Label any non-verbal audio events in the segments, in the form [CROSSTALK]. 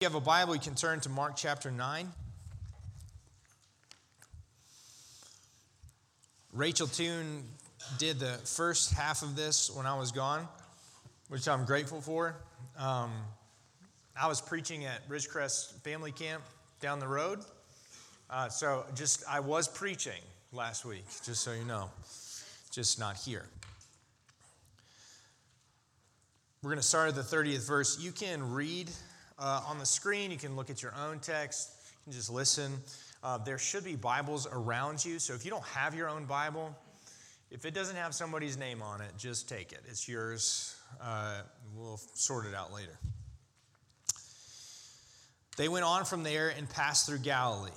you have a Bible, you can turn to Mark chapter 9. Rachel Toon did the first half of this when I was gone, which I'm grateful for. Um, I was preaching at Ridgecrest Family Camp down the road. Uh, so just, I was preaching last week, just so you know, just not here. We're going to start at the 30th verse. You can read uh, on the screen, you can look at your own text, you can just listen. Uh, there should be Bibles around you. So if you don't have your own Bible, if it doesn't have somebody's name on it, just take it. It's yours. Uh, we'll sort it out later. They went on from there and passed through Galilee.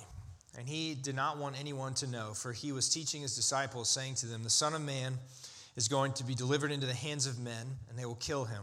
And he did not want anyone to know, for he was teaching his disciples, saying to them, The Son of Man is going to be delivered into the hands of men, and they will kill him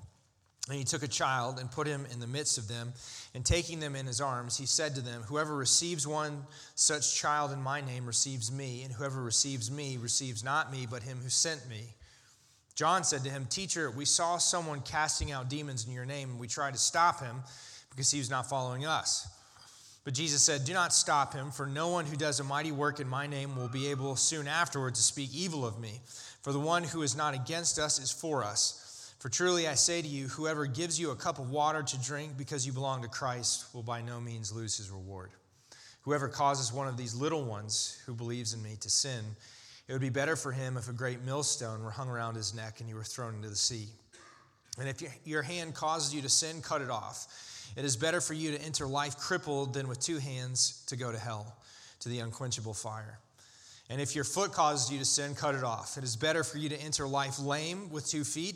And he took a child and put him in the midst of them, and taking them in his arms, he said to them, Whoever receives one such child in my name receives me, and whoever receives me receives not me, but him who sent me. John said to him, Teacher, we saw someone casting out demons in your name, and we tried to stop him because he was not following us. But Jesus said, Do not stop him, for no one who does a mighty work in my name will be able soon afterward to speak evil of me. For the one who is not against us is for us. For truly I say to you, whoever gives you a cup of water to drink because you belong to Christ will by no means lose his reward. Whoever causes one of these little ones who believes in me to sin, it would be better for him if a great millstone were hung around his neck and he were thrown into the sea. And if your hand causes you to sin, cut it off. It is better for you to enter life crippled than with two hands to go to hell, to the unquenchable fire. And if your foot causes you to sin, cut it off. It is better for you to enter life lame with two feet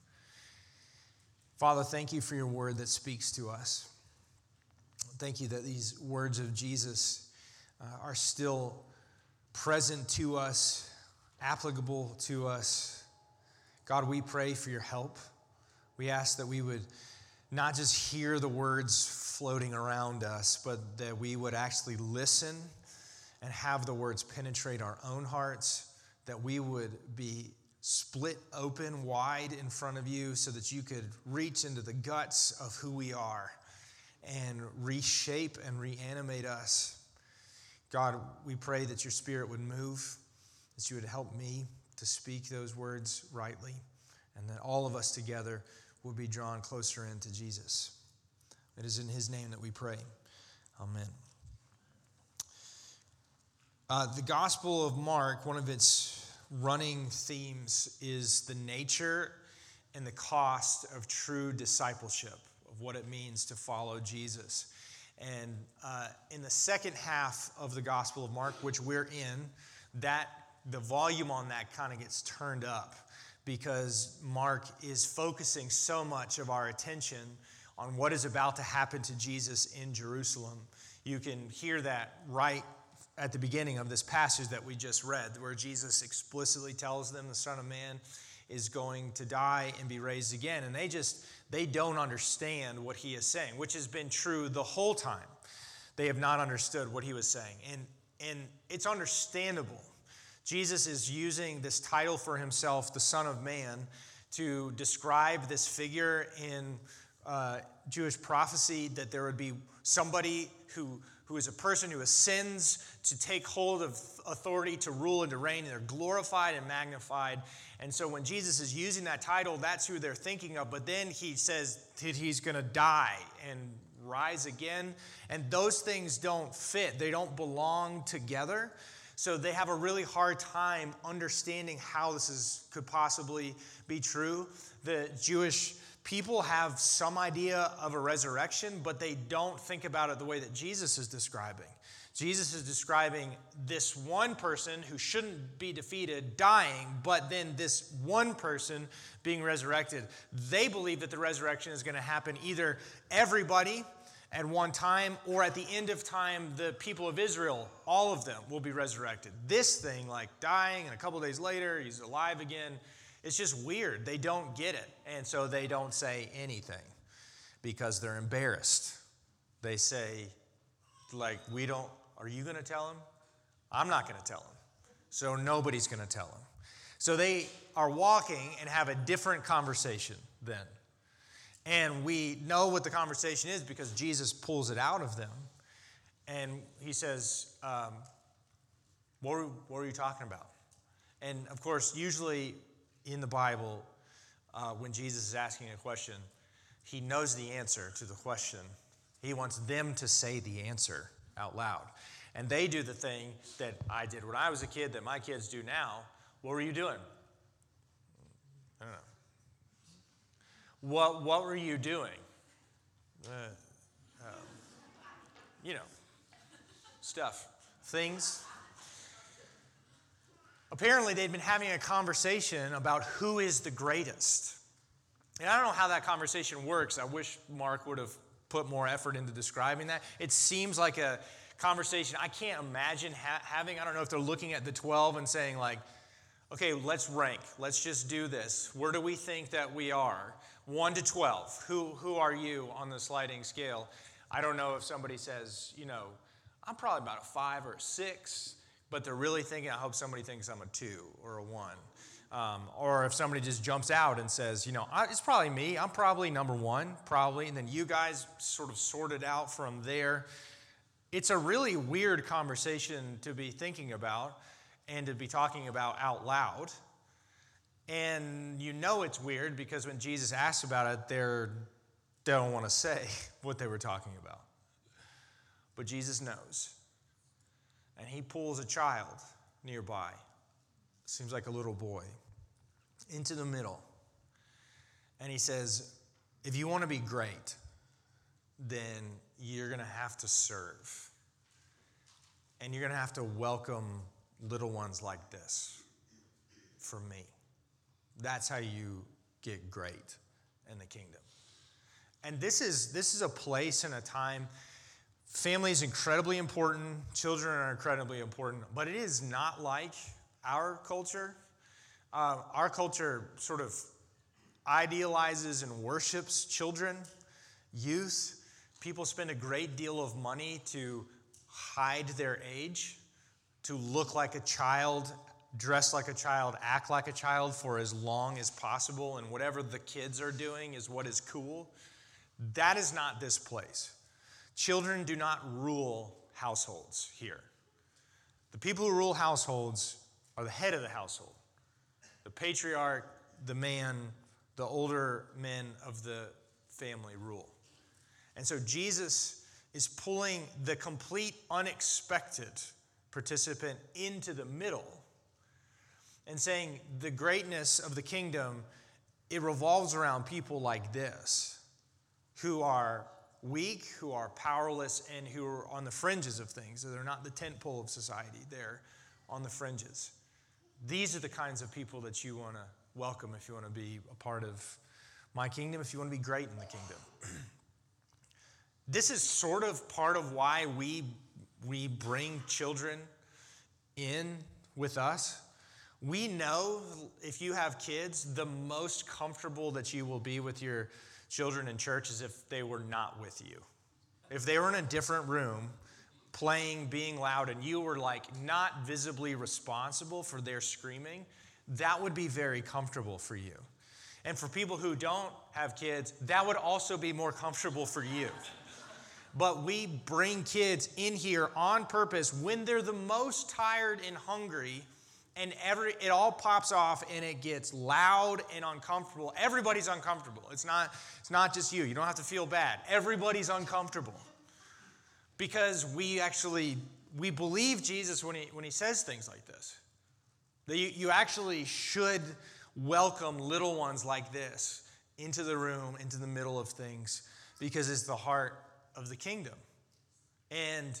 Father, thank you for your word that speaks to us. Thank you that these words of Jesus uh, are still present to us, applicable to us. God, we pray for your help. We ask that we would not just hear the words floating around us, but that we would actually listen and have the words penetrate our own hearts, that we would be split open wide in front of you so that you could reach into the guts of who we are and reshape and reanimate us. God, we pray that your spirit would move, that you would help me to speak those words rightly, and that all of us together would be drawn closer into Jesus. It is in his name that we pray. Amen. Uh, the Gospel of Mark, one of its running themes is the nature and the cost of true discipleship, of what it means to follow Jesus. And uh, in the second half of the Gospel of Mark, which we're in, that the volume on that kind of gets turned up because Mark is focusing so much of our attention on what is about to happen to Jesus in Jerusalem. You can hear that right at the beginning of this passage that we just read, where Jesus explicitly tells them the Son of Man is going to die and be raised again. And they just, they don't understand what he is saying, which has been true the whole time. They have not understood what he was saying. And, and it's understandable. Jesus is using this title for himself, the Son of Man, to describe this figure in uh, Jewish prophecy that there would be somebody who who is a person who ascends to take hold of authority to rule and to reign, and they're glorified and magnified. And so when Jesus is using that title, that's who they're thinking of. But then he says that he's going to die and rise again. And those things don't fit, they don't belong together. So they have a really hard time understanding how this is, could possibly be true. The Jewish people have some idea of a resurrection, but they don't think about it the way that Jesus is describing. Jesus is describing this one person who shouldn't be defeated dying, but then this one person being resurrected. They believe that the resurrection is going to happen either everybody at one time or at the end of time, the people of Israel, all of them will be resurrected. This thing, like dying and a couple days later, he's alive again, it's just weird. They don't get it. And so they don't say anything because they're embarrassed. They say, like, we don't, are you going to tell him? I'm not going to tell him. So nobody's going to tell him. So they are walking and have a different conversation then. And we know what the conversation is because Jesus pulls it out of them. And he says, um, what, were, what were you talking about? And of course, usually in the Bible, uh, when Jesus is asking a question, he knows the answer to the question. He wants them to say the answer out loud. And they do the thing that I did when I was a kid, that my kids do now. What were you doing? I don't know. What, what were you doing? Uh, um, you know, stuff, things. Apparently, they'd been having a conversation about who is the greatest. And I don't know how that conversation works. I wish Mark would have put more effort into describing that. It seems like a conversation I can't imagine ha- having. I don't know if they're looking at the 12 and saying, like, okay, let's rank. Let's just do this. Where do we think that we are? 1 to 12. Who, who are you on the sliding scale? I don't know if somebody says, you know, I'm probably about a 5 or a 6 but they're really thinking, I hope somebody thinks I'm a two or a one. Um, or if somebody just jumps out and says, you know, it's probably me, I'm probably number one, probably, and then you guys sort of sort it out from there. It's a really weird conversation to be thinking about and to be talking about out loud. And you know it's weird because when Jesus asks about it, they're, they don't want to [LAUGHS] say what they were talking about. But Jesus knows and he pulls a child nearby, seems like a little boy, into the middle. And he says, If you want to be great, then you're going to have to serve. And you're going to have to welcome little ones like this for me. That's how you get great in the kingdom. And this is, this is a place and a time Family is incredibly important, children are incredibly important, but it is not like our culture. Uh, our culture sort of idealizes and worships children, youth. People spend a great deal of money to hide their age, to look like a child, dress like a child, act like a child for as long as possible, and whatever the kids are doing is what is cool. That is not this place. Children do not rule households here. The people who rule households are the head of the household. The patriarch, the man, the older men of the family rule. And so Jesus is pulling the complete unexpected participant into the middle and saying the greatness of the kingdom it revolves around people like this who are weak, who are powerless, and who are on the fringes of things. They're not the tent pole of society, they're on the fringes. These are the kinds of people that you want to welcome if you want to be a part of my kingdom, if you want to be great in the kingdom. [CLEARS THROAT] this is sort of part of why we, we bring children in with us. We know if you have kids, the most comfortable that you will be with your children in church as if they were not with you. If they were in a different room, playing, being loud, and you were like not visibly responsible for their screaming, that would be very comfortable for you. And for people who don't have kids, that would also be more comfortable for you. But we bring kids in here on purpose when they're the most tired and hungry and every it all pops off and it gets loud and uncomfortable. Everybody's uncomfortable. It's not it's not just you. You don't have to feel bad. Everybody's uncomfortable. Because we actually we believe Jesus when he, when he says things like this. That you, you actually should welcome little ones like this into the room, into the middle of things, because it's the heart of the kingdom. And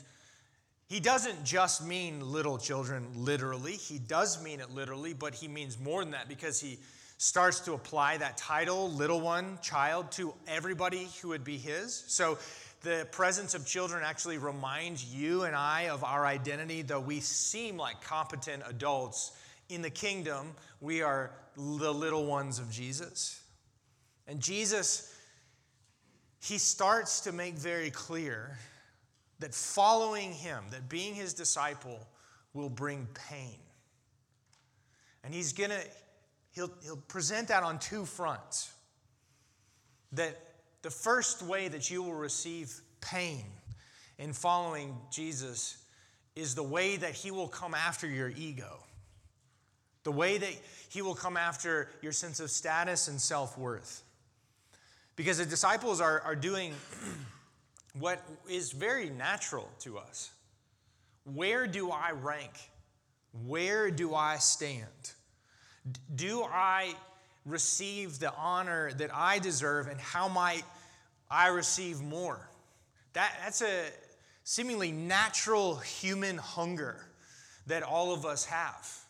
he doesn't just mean little children literally, he does mean it literally, but he means more than that because he starts to apply that title, little one, child, to everybody who would be his. So the presence of children actually reminds you and I of our identity, though we seem like competent adults. In the kingdom, we are the little ones of Jesus. And Jesus, he starts to make very clear that following him, that being his disciple, will bring pain. And he's going to, he'll, he'll present that on two fronts. That the first way that you will receive pain in following Jesus is the way that he will come after your ego, the way that he will come after your sense of status and self worth. Because the disciples are, are doing what is very natural to us. Where do I rank? Where do I stand? Do I receive the honor that I deserve, and how might I receive more? That, that's a seemingly natural human hunger that all of us have.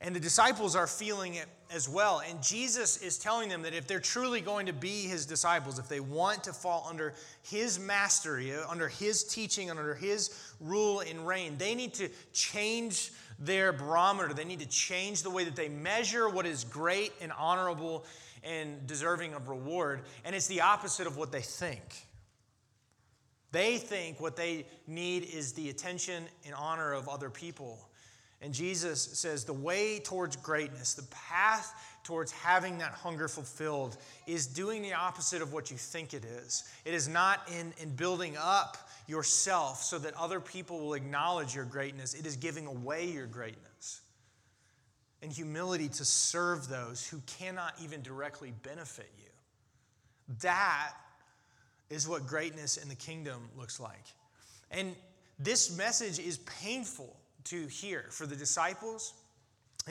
And the disciples are feeling it as well. And Jesus is telling them that if they're truly going to be his disciples, if they want to fall under his mastery, uh, under his teaching, under his rule and reign, they need to change their barometer. They need to change the way that they measure what is great and honorable and deserving of reward. And it's the opposite of what they think. They think what they need is the attention and honor of other people. And Jesus says the way towards greatness, the path towards having that hunger fulfilled, is doing the opposite of what you think it is. It is not in, in building up yourself so that other people will acknowledge your greatness, it is giving away your greatness. And humility to serve those who cannot even directly benefit you. That is what greatness in the kingdom looks like. And this message is painful to hear. For the disciples,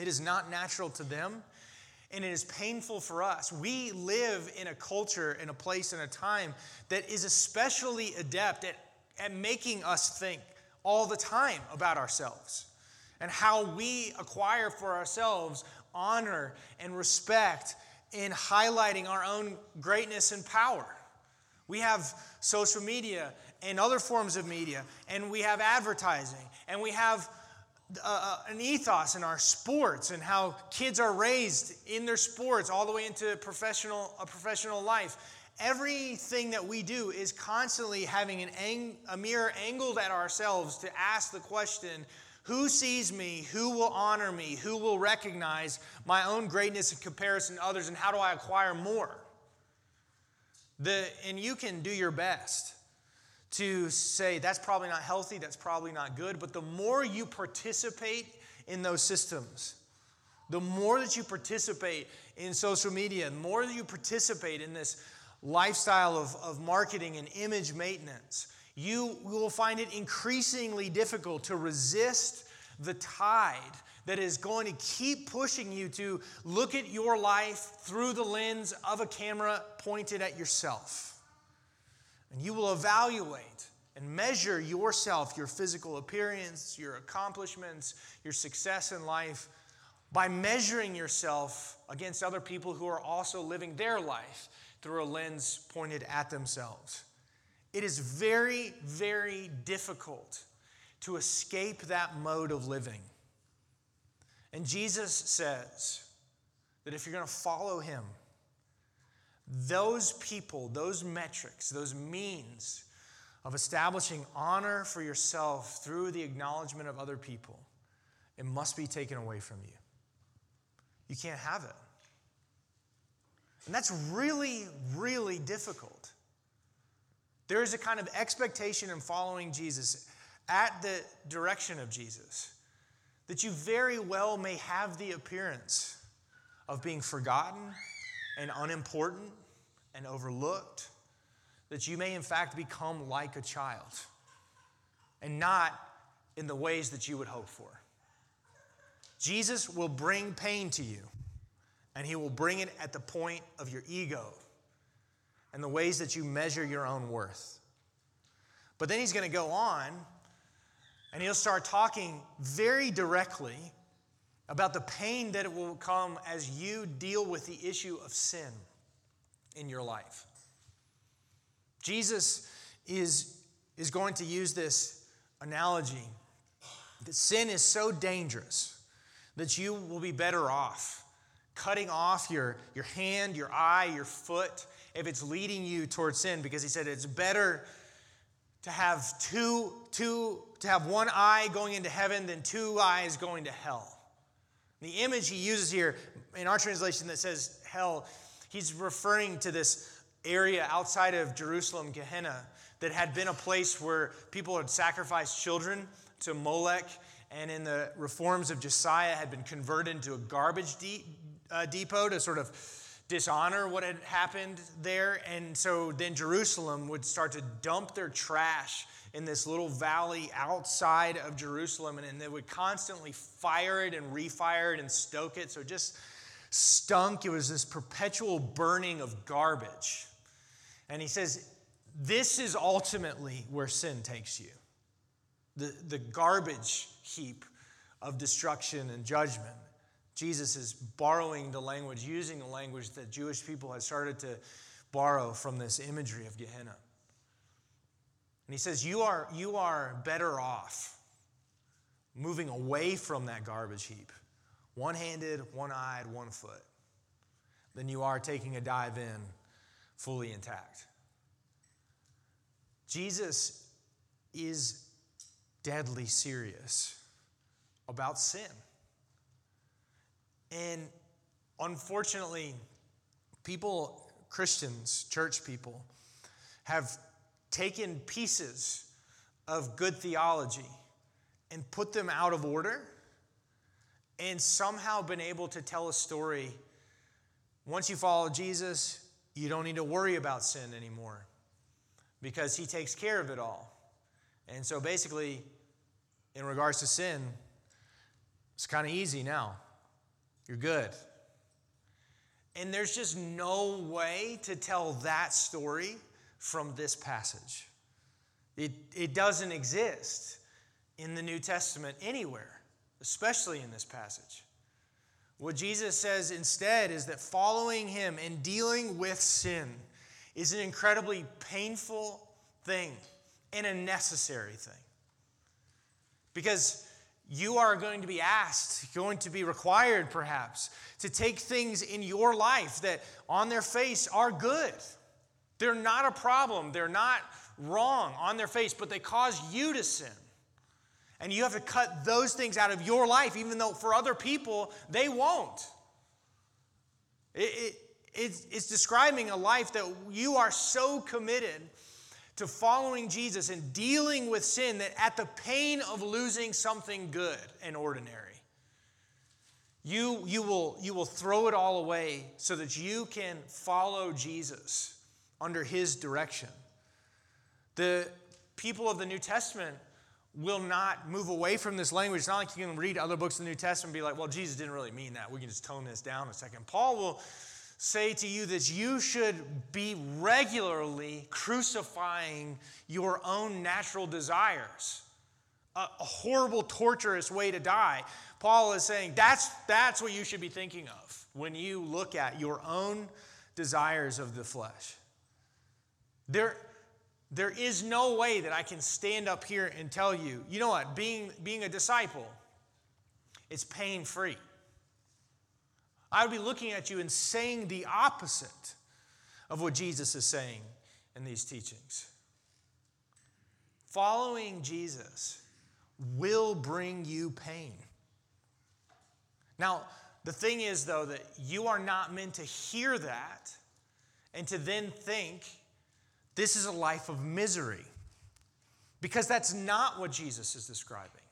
it is not natural to them, and it is painful for us. We live in a culture, in a place, in a time that is especially adept at, at making us think all the time about ourselves and how we acquire for ourselves honor and respect in highlighting our own greatness and power. We have social media and other forms of media, and we have advertising, and we have uh, uh, an ethos in our sports and how kids are raised in their sports all the way into professional a professional life. Everything that we do is constantly having an ang- a mirror angled at ourselves to ask the question who sees me? Who will honor me? Who will recognize my own greatness in comparison to others? And how do i acquire more? The, and you can do your best to say that's probably not healthy, that's probably not good. But the more you participate in those systems, the more that you participate in social media, the more that you participate in this lifestyle of, of marketing and image maintenance, you will find it increasingly difficult to resist the tide that is going to keep pushing you to look at your life through the lens of a camera pointed at yourself. And you will evaluate and measure yourself, your physical appearance, your accomplishments, your success in life by measuring yourself against other people who are also living their life through a lens pointed at themselves. It is very, very difficult to escape that mode of living. And Jesus says that if you're going to follow him, those people, those metrics, those means of establishing honor for yourself through the acknowledgement of other people, it must be taken away from you. You can't have it. And that's really, really difficult. There is a kind of expectation in following Jesus at the direction of Jesus that you very well may have the appearance of being forgotten and unimportant and overlooked, that you may in fact become like a child and not in the ways that you would hope for. Jesus will bring pain to you, and he will bring it at the point of your ego and the ways that you measure your own worth. But then he's going to go on and he'll start talking very directly about the pain that it will come as you deal with the issue of sin in your life. Jesus is, is going to use this analogy that sin is so dangerous that you will be better off cutting off your, your hand, your eye, your foot if it's leading you towards sin because he said it's better to have two, two to have one eye going into heaven than two eyes going to hell. The image he uses here in our translation that says hell, he's referring to this area outside of Jerusalem, Gehenna, that had been a place where people had sacrificed children to Molech, and in the reforms of Josiah had been converted into a garbage de- uh, depot to sort of dishonor what had happened there. And so then Jerusalem would start to dump their trash in this little valley outside of Jerusalem, and, and they would constantly fire it and refire it and stoke it. So it just stunk. It was this perpetual burning of garbage. And he says, This is ultimately where sin takes you the, the garbage heap of destruction and judgment. Jesus is borrowing the language, using the language that Jewish people had started to borrow from this imagery of Gehenna. And he says, You are, you are better off moving away from that garbage heap, one handed, one eyed, one foot, than you are taking a dive in fully intact. Jesus is deadly serious about sin. And unfortunately, people, Christians, church people, have taken pieces of good theology and put them out of order and somehow been able to tell a story. Once you follow Jesus, you don't need to worry about sin anymore because he takes care of it all. And so basically, in regards to sin, it's kind of easy now. You're good. And there's just no way to tell that story from this passage. It, it doesn't exist in the New Testament anywhere, especially in this passage. What Jesus says instead is that following him and dealing with sin is an incredibly painful thing and a necessary thing. Because you are going to be asked, going to be required perhaps, to take things in your life that on their face are good. They're not a problem, they're not wrong on their face, but they cause you to sin. And you have to cut those things out of your life, even though for other people, they won't. It, it, it's, it's describing a life that you are so committed to following Jesus and dealing with sin that at the pain of losing something good and ordinary, you, you, will, you will throw it all away so that you can follow Jesus under his direction. The people of the New Testament will not move away from this language. It's not like you can read other books of the New Testament and be like, well, Jesus didn't really mean that. We can just tone this down a second. Paul will say to you that you should be regularly crucifying your own natural desires. A, a, horrible, torturous way to die. Paul is saying that's, that's what you should be thinking of when you look at your own desires of the flesh. There, there is no way that I can stand up here and tell you, you know what, being, being a disciple, it's pain free. I would be looking at you and saying the opposite of what Jesus is saying in these teachings. Following Jesus will bring you pain. Now, the thing is, though, that you are not meant to hear that and to then think this is a life of misery, because that's not what Jesus is describing.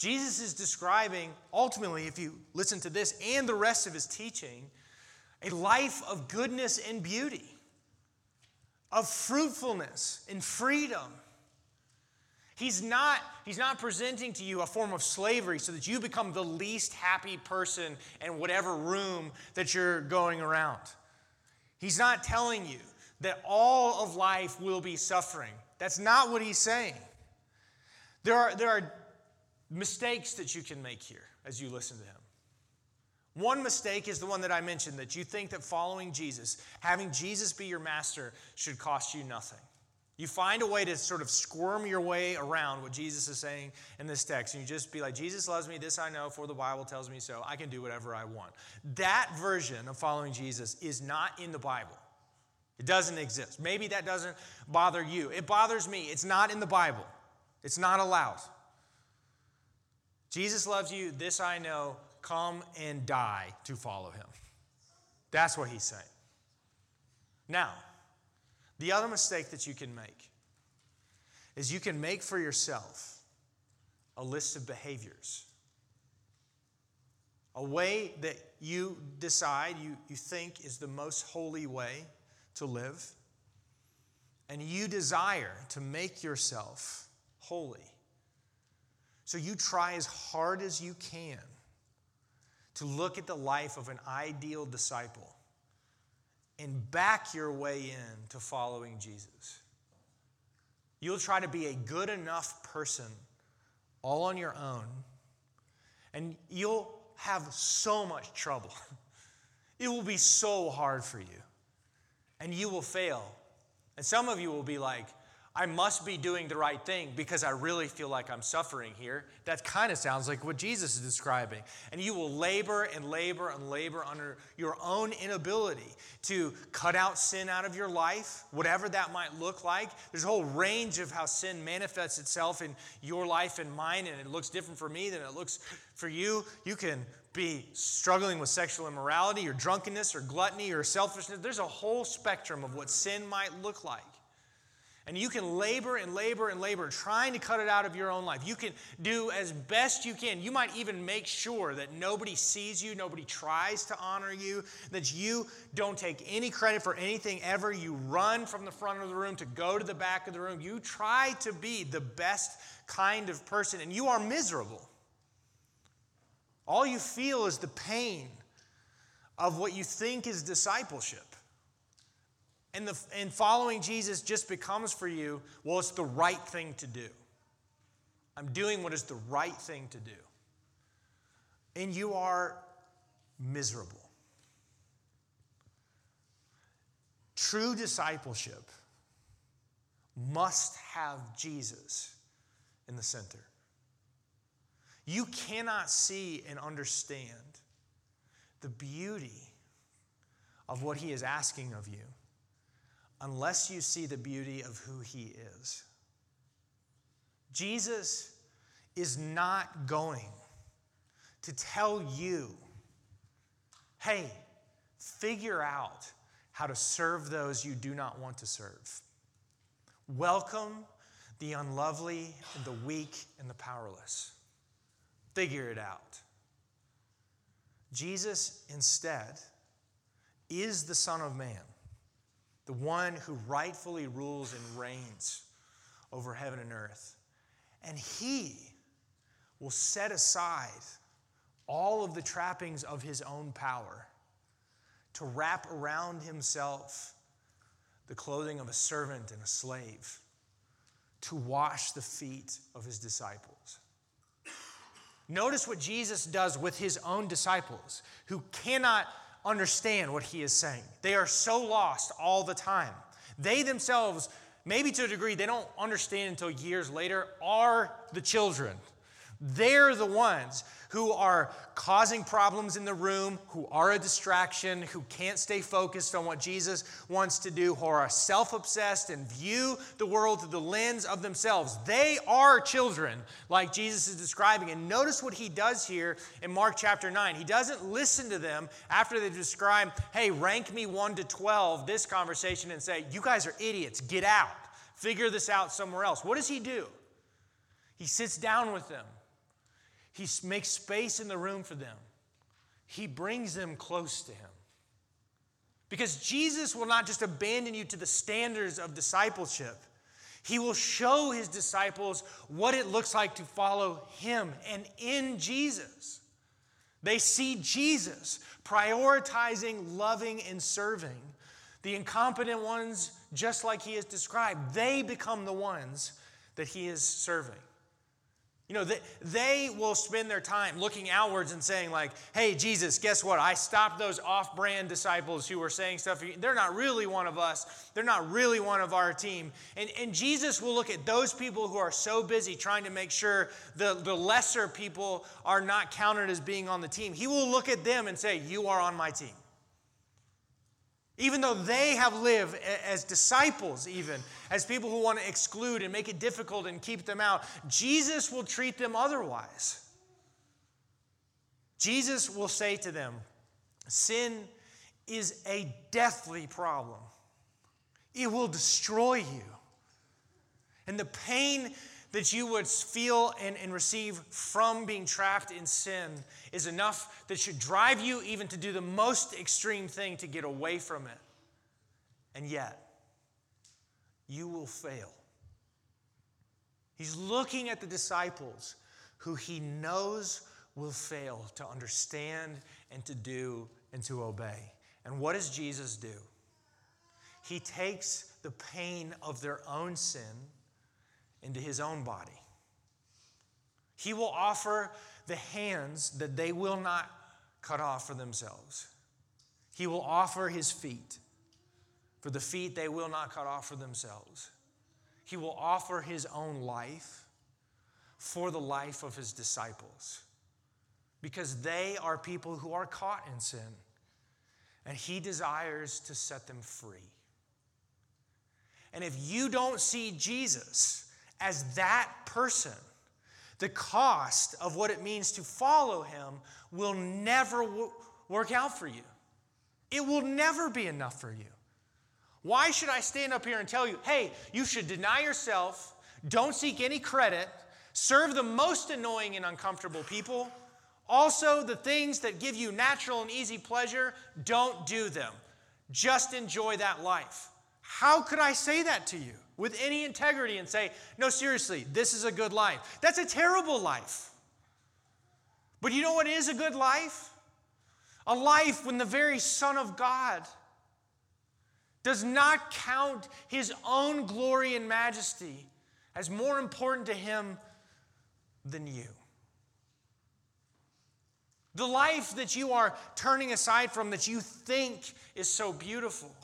Jesus is describing, ultimately, if you listen to this and the rest of his teaching, a life of goodness and beauty, of fruitfulness and freedom. He's not, he's not presenting to you a form of slavery so that you become the least happy person in whatever room that you're going around. He's not telling you that all of life will be suffering. That's not what he's saying. There are, there are mistakes that you can make here as you listen to him. One mistake is the one that I mentioned that you think that following Jesus, having Jesus be your master, should cost you nothing. You find a way to sort of squirm your way around what Jesus is saying in this text, and you just be like, Jesus loves me, this I know, for the Bible tells me so. I can do whatever I want. That version of following Jesus is not in the Bible. It doesn't exist. Maybe that doesn't bother you. It bothers me. It's not in the Bible, it's not allowed. Jesus loves you, this I know. Come and die to follow him. That's what he's saying. Now, the other mistake that you can make is you can make for yourself a list of behaviors. A way that you decide, you, you think is the most holy way to live. And you desire to make yourself holy. So you try as hard as you can to look at the life of an ideal disciple and back your way in to following Jesus. You'll try to be a good enough person all on your own, and you'll have so much trouble. [LAUGHS] It will be so hard for you, and you will fail. And some of you will be like, I must be doing the right thing because I really feel like I'm suffering here. That kind of sounds like what Jesus is describing. And you will labor and labor and labor under your own inability to cut out sin out of your life, whatever that might look like. There's a whole range of how sin manifests itself in your life and mine, and it looks different for me than it looks for you. You can be struggling with sexual immorality or drunkenness or gluttony or selfishness. There's a whole spectrum of what sin might look like. And you can labor and labor and labor trying to cut it out of your own life. You can do as best you can. You might even make sure that nobody sees you, nobody tries to honor you, that you don't take any credit for anything ever. You run from the front of the room to go to the back of the room. You try to be the best kind of person, and you are miserable. All you feel is the pain of what you think is discipleship. And, the, and following Jesus just becomes for you, well, it's the right thing to do. I'm doing what is the right thing to do. And you are miserable. True discipleship must have Jesus in the center. You cannot see and understand the beauty of what he is asking of you unless you see the beauty of who he is. Jesus is not going to tell you, hey, figure out how to serve those you do not want to serve. Welcome the unlovely and the weak and the powerless. Figure it out. Jesus, instead, is the Son of Man the one who rightfully rules and reigns over heaven and earth. And he will set aside all of the trappings of his own power to wrap around himself the clothing of a servant and a slave, to wash the feet of his disciples. Notice what Jesus does with his own disciples who cannot understand what he is saying. They are so lost all the time. They themselves, maybe to a degree, they don't understand until years later, are the children. They're the ones who are causing problems in the room, who are a distraction, who can't stay focused on what Jesus wants to do, who are self obsessed and view the world through the lens of themselves. They are children, like Jesus is describing. And notice what he does here in Mark chapter 9. He doesn't listen to them after they describe, hey, rank me 1 to 12, this conversation, and say, you guys are idiots, get out, figure this out somewhere else. What does he do? He sits down with them he makes space in the room for them. He brings them close to Him. Because Jesus will not just abandon you to the standards of discipleship, He will show his disciples what it looks like to follow him and in Jesus. They see Jesus prioritizing, loving, and serving. The incompetent ones, just like he has described, they become the ones that he is serving. You know, they, they will spend their time looking outwards and saying, like, hey, Jesus, guess what? I stopped those off brand disciples who were saying stuff. They're not really one of us. They're not really one of our team. And, and Jesus will look at those people who are so busy trying to make sure the, the lesser people are not counted as being on the team. He will look at them and say, You are on my team even though they have lived as disciples, even as people who want to exclude and make it difficult and keep them out, Jesus will treat them otherwise. Jesus will say to them, Sin is a deathly problem, it will destroy you. And the pain that you would feel and, and receive from being trapped in sin is enough that should drive you even to do the most extreme thing to get away from it. And yet, you will fail. He's looking at the disciples who he knows will fail to understand and to do and to obey. And what does Jesus do? He takes the pain of their own sin into his own body. He will offer the hands that they will not cut off for themselves. He will offer his feet for the feet they will not cut off for themselves. He will offer his own life for the life of his disciples because they are people who are caught in sin and he desires to set them free. And if you don't see Jesus as that person, the cost of what it means to follow him will never work out for you. It will never be enough for you. Why should I stand up here and tell you, hey, you should deny yourself, don't seek any credit, serve the most annoying and uncomfortable people? Also, the things that give you natural and easy pleasure, don't do them. Just enjoy that life. How could I say that to you with any integrity and say, no, seriously, this is a good life? That's a terrible life. But you know what is a good life? A life when the very Son of God does not count his own glory and majesty as more important to him than you. The life that you are turning aside from that you think is so beautiful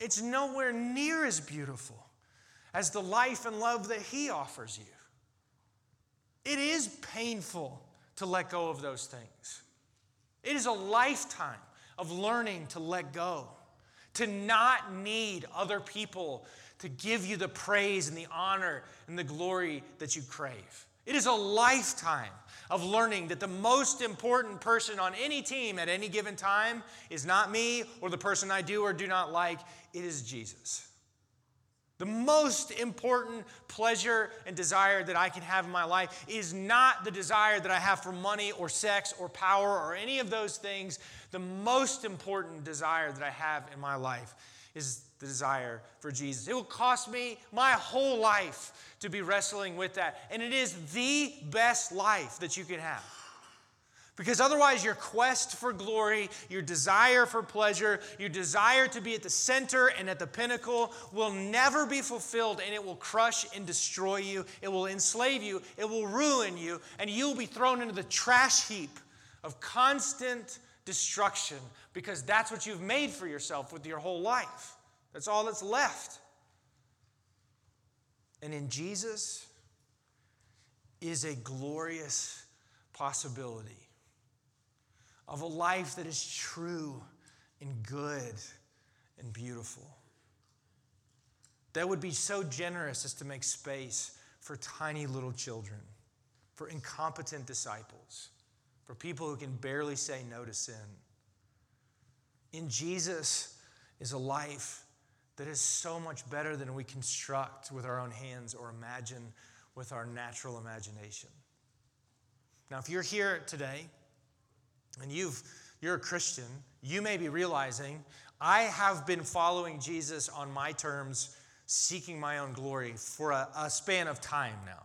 it's nowhere near as beautiful as the life and love that He offers you. It is painful to let go of those things. It is a lifetime of learning to let go, to not need other people to give you the praise and the honor and the glory that you crave. It is a lifetime of learning that the most important person on any team at any given time is not me or the person I do or do not like, it is Jesus. The most important pleasure and desire that I can have in my life is not the desire that I have for money or sex or power or any of those things. The most important desire that I have in my life is the desire for Jesus. It will cost me my whole life to be wrestling with that. And it is the best life that you can have. Because otherwise, your quest for glory, your desire for pleasure, your desire to be at the center and at the pinnacle will never be fulfilled and it will crush and destroy you. It will enslave you. It will ruin you. And you'll be thrown into the trash heap of constant destruction because that's what you've made for yourself with your whole life. That's all that's left. And in Jesus is a glorious possibility of a life that is true and good and beautiful. That would be so generous as to make space for tiny little children, for incompetent disciples, for people who can barely say no to sin. In Jesus is a life that is so much better than we construct with our own hands or imagine with our natural imagination. Now, if you're here today and you've, you're a Christian, you may be realizing I have been following Jesus on my terms seeking my own glory for a, a span of time now.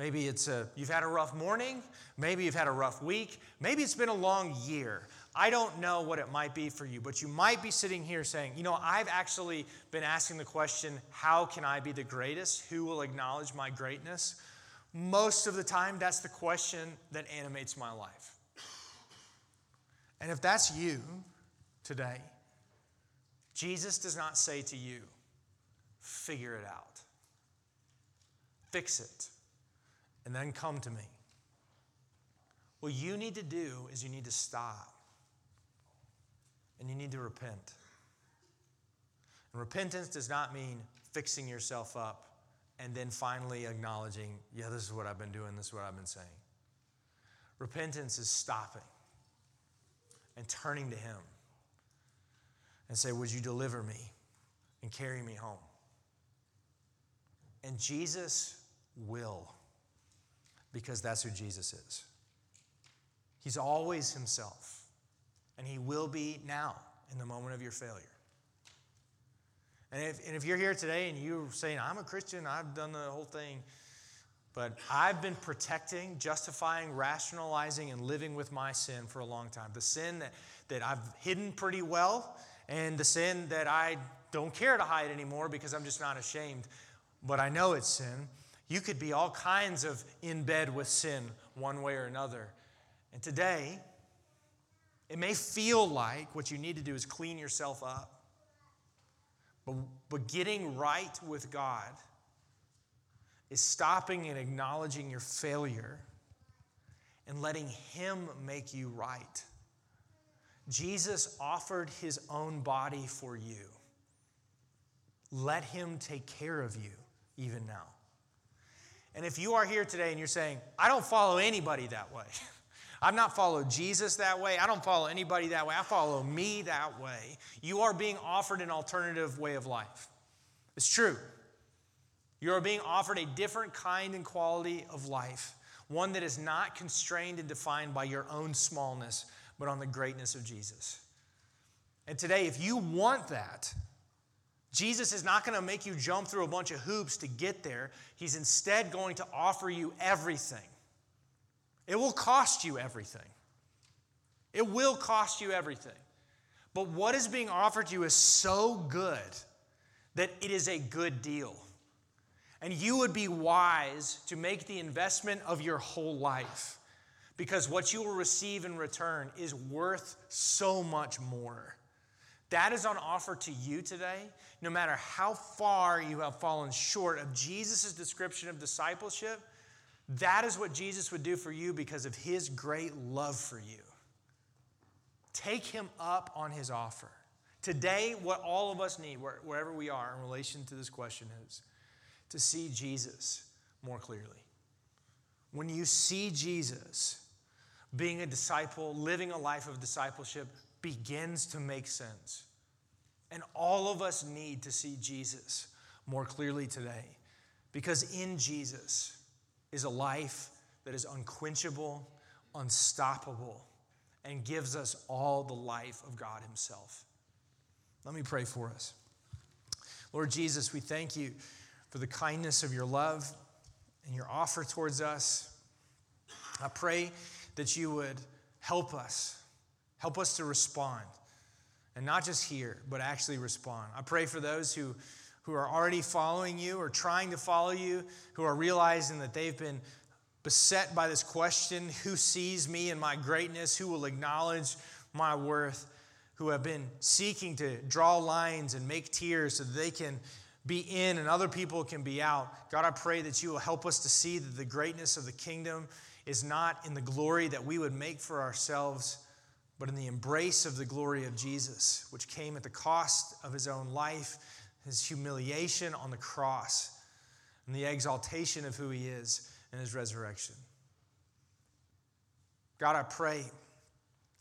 Maybe it's a, you've had a rough morning. Maybe you've had a rough week. Maybe it's been a long year. I don't know what it might be for you, but you might be sitting here saying, you know, I've actually been asking the question, how can I be the greatest? Who will acknowledge my greatness? Most of the time, that's the question that animates my life. And if that's you today, Jesus does not say to you, figure it out, fix it and then come to me. What you need to do is you need to stop and you need to repent. And repentance does not mean fixing yourself up and then finally acknowledging, yeah, this is what I've been doing, this is what I've been saying. Repentance is stopping and turning to Him and say, Would you deliver me and carry me home? And Jesus will because that's who Jesus is. He's always himself, and he will be now in the moment of your failure. And if, and if you're here today and you're saying, I'm a Christian, I've done the whole thing, but I've been protecting, justifying, rationalizing, and living with my sin for a long time. The sin that, that I've hidden pretty well, and the sin that I don't care to hide anymore because I'm just not ashamed, but I know it's sin. You could be all kinds of in bed with sin one way or another. And today, it may feel like what you need to do is clean yourself up. But, but getting right with God is stopping and acknowledging your failure and letting Him make you right. Jesus offered His own body for you. Let Him take care of you even now. And if you are here today and you're saying, I don't follow anybody that way, [LAUGHS] I've not followed Jesus that way, I don't follow anybody that way, I follow me that way, you are being offered an alternative way of life. It's true. You are being offered a different kind and quality of life, one that is not constrained and defined by your own smallness, but on the greatness of Jesus. And today, if you want that, Jesus is not going to make you jump through a bunch of hoops to get there. He's instead going to offer you everything. It will cost you everything. It will cost you everything. But what is being offered to you is so good that it is a good deal. And you would be wise to make the investment of your whole life because what you will receive in return is worth so much more. That is on offer to you today, no matter how far you have fallen short of Jesus' description of discipleship. That is what Jesus would do for you because of his great love for you. Take him up on his offer. Today, what all of us need, wherever we are in relation to this question, is to see Jesus more clearly. When you see Jesus being a disciple, living a life of discipleship, begins to make sense. And all of us need to see Jesus more clearly today because in Jesus is a life that is unquenchable, unstoppable, and gives us all the life of God Himself. Let me pray for us. Lord Jesus, we thank you for the kindness of your love and your offer towards us. I pray that you would help us Help us to respond. And not just hear, but actually respond. I pray for those who, who are already following you or trying to follow you, who are realizing that they've been beset by this question who sees me and my greatness? Who will acknowledge my worth? Who have been seeking to draw lines and make tiers so that they can be in and other people can be out. God, I pray that you will help us to see that the greatness of the kingdom is not in the glory that we would make for ourselves but in the embrace of the glory of Jesus, which came at the cost of his own life, his humiliation on the cross, and the exaltation of who he is in his resurrection. God, I pray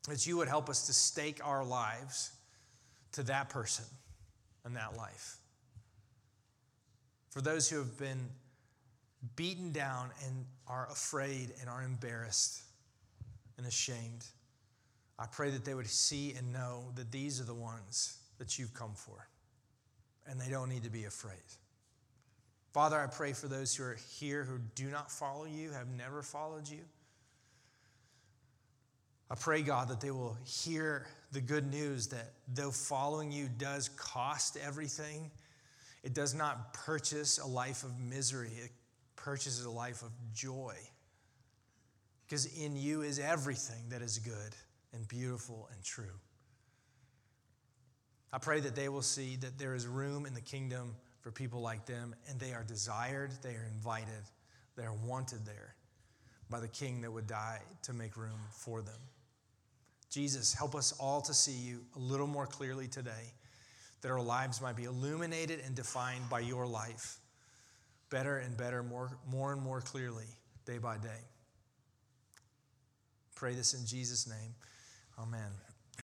that you would help us to stake our lives to that person and that life. For those who have been beaten down and are afraid and are embarrassed and ashamed. I pray that they would see and know that these are the ones that you've come for, and they don't need to be afraid. Father, I pray for those who are here who do not follow you, have never followed you. I pray, God, that they will hear the good news that though following you does cost everything, it does not purchase a life of misery, it purchases a life of joy. Because in you is everything that is good and beautiful and true. I pray that they will see that there is room in the kingdom for people like them, and they are desired, they are invited, they are wanted there by the king that would die to make room for them. Jesus, help us all to see you a little more clearly today, that our lives might be illuminated and defined by your life better and better, more, more and more clearly, day by day. Pray this in Jesus' name. Amen.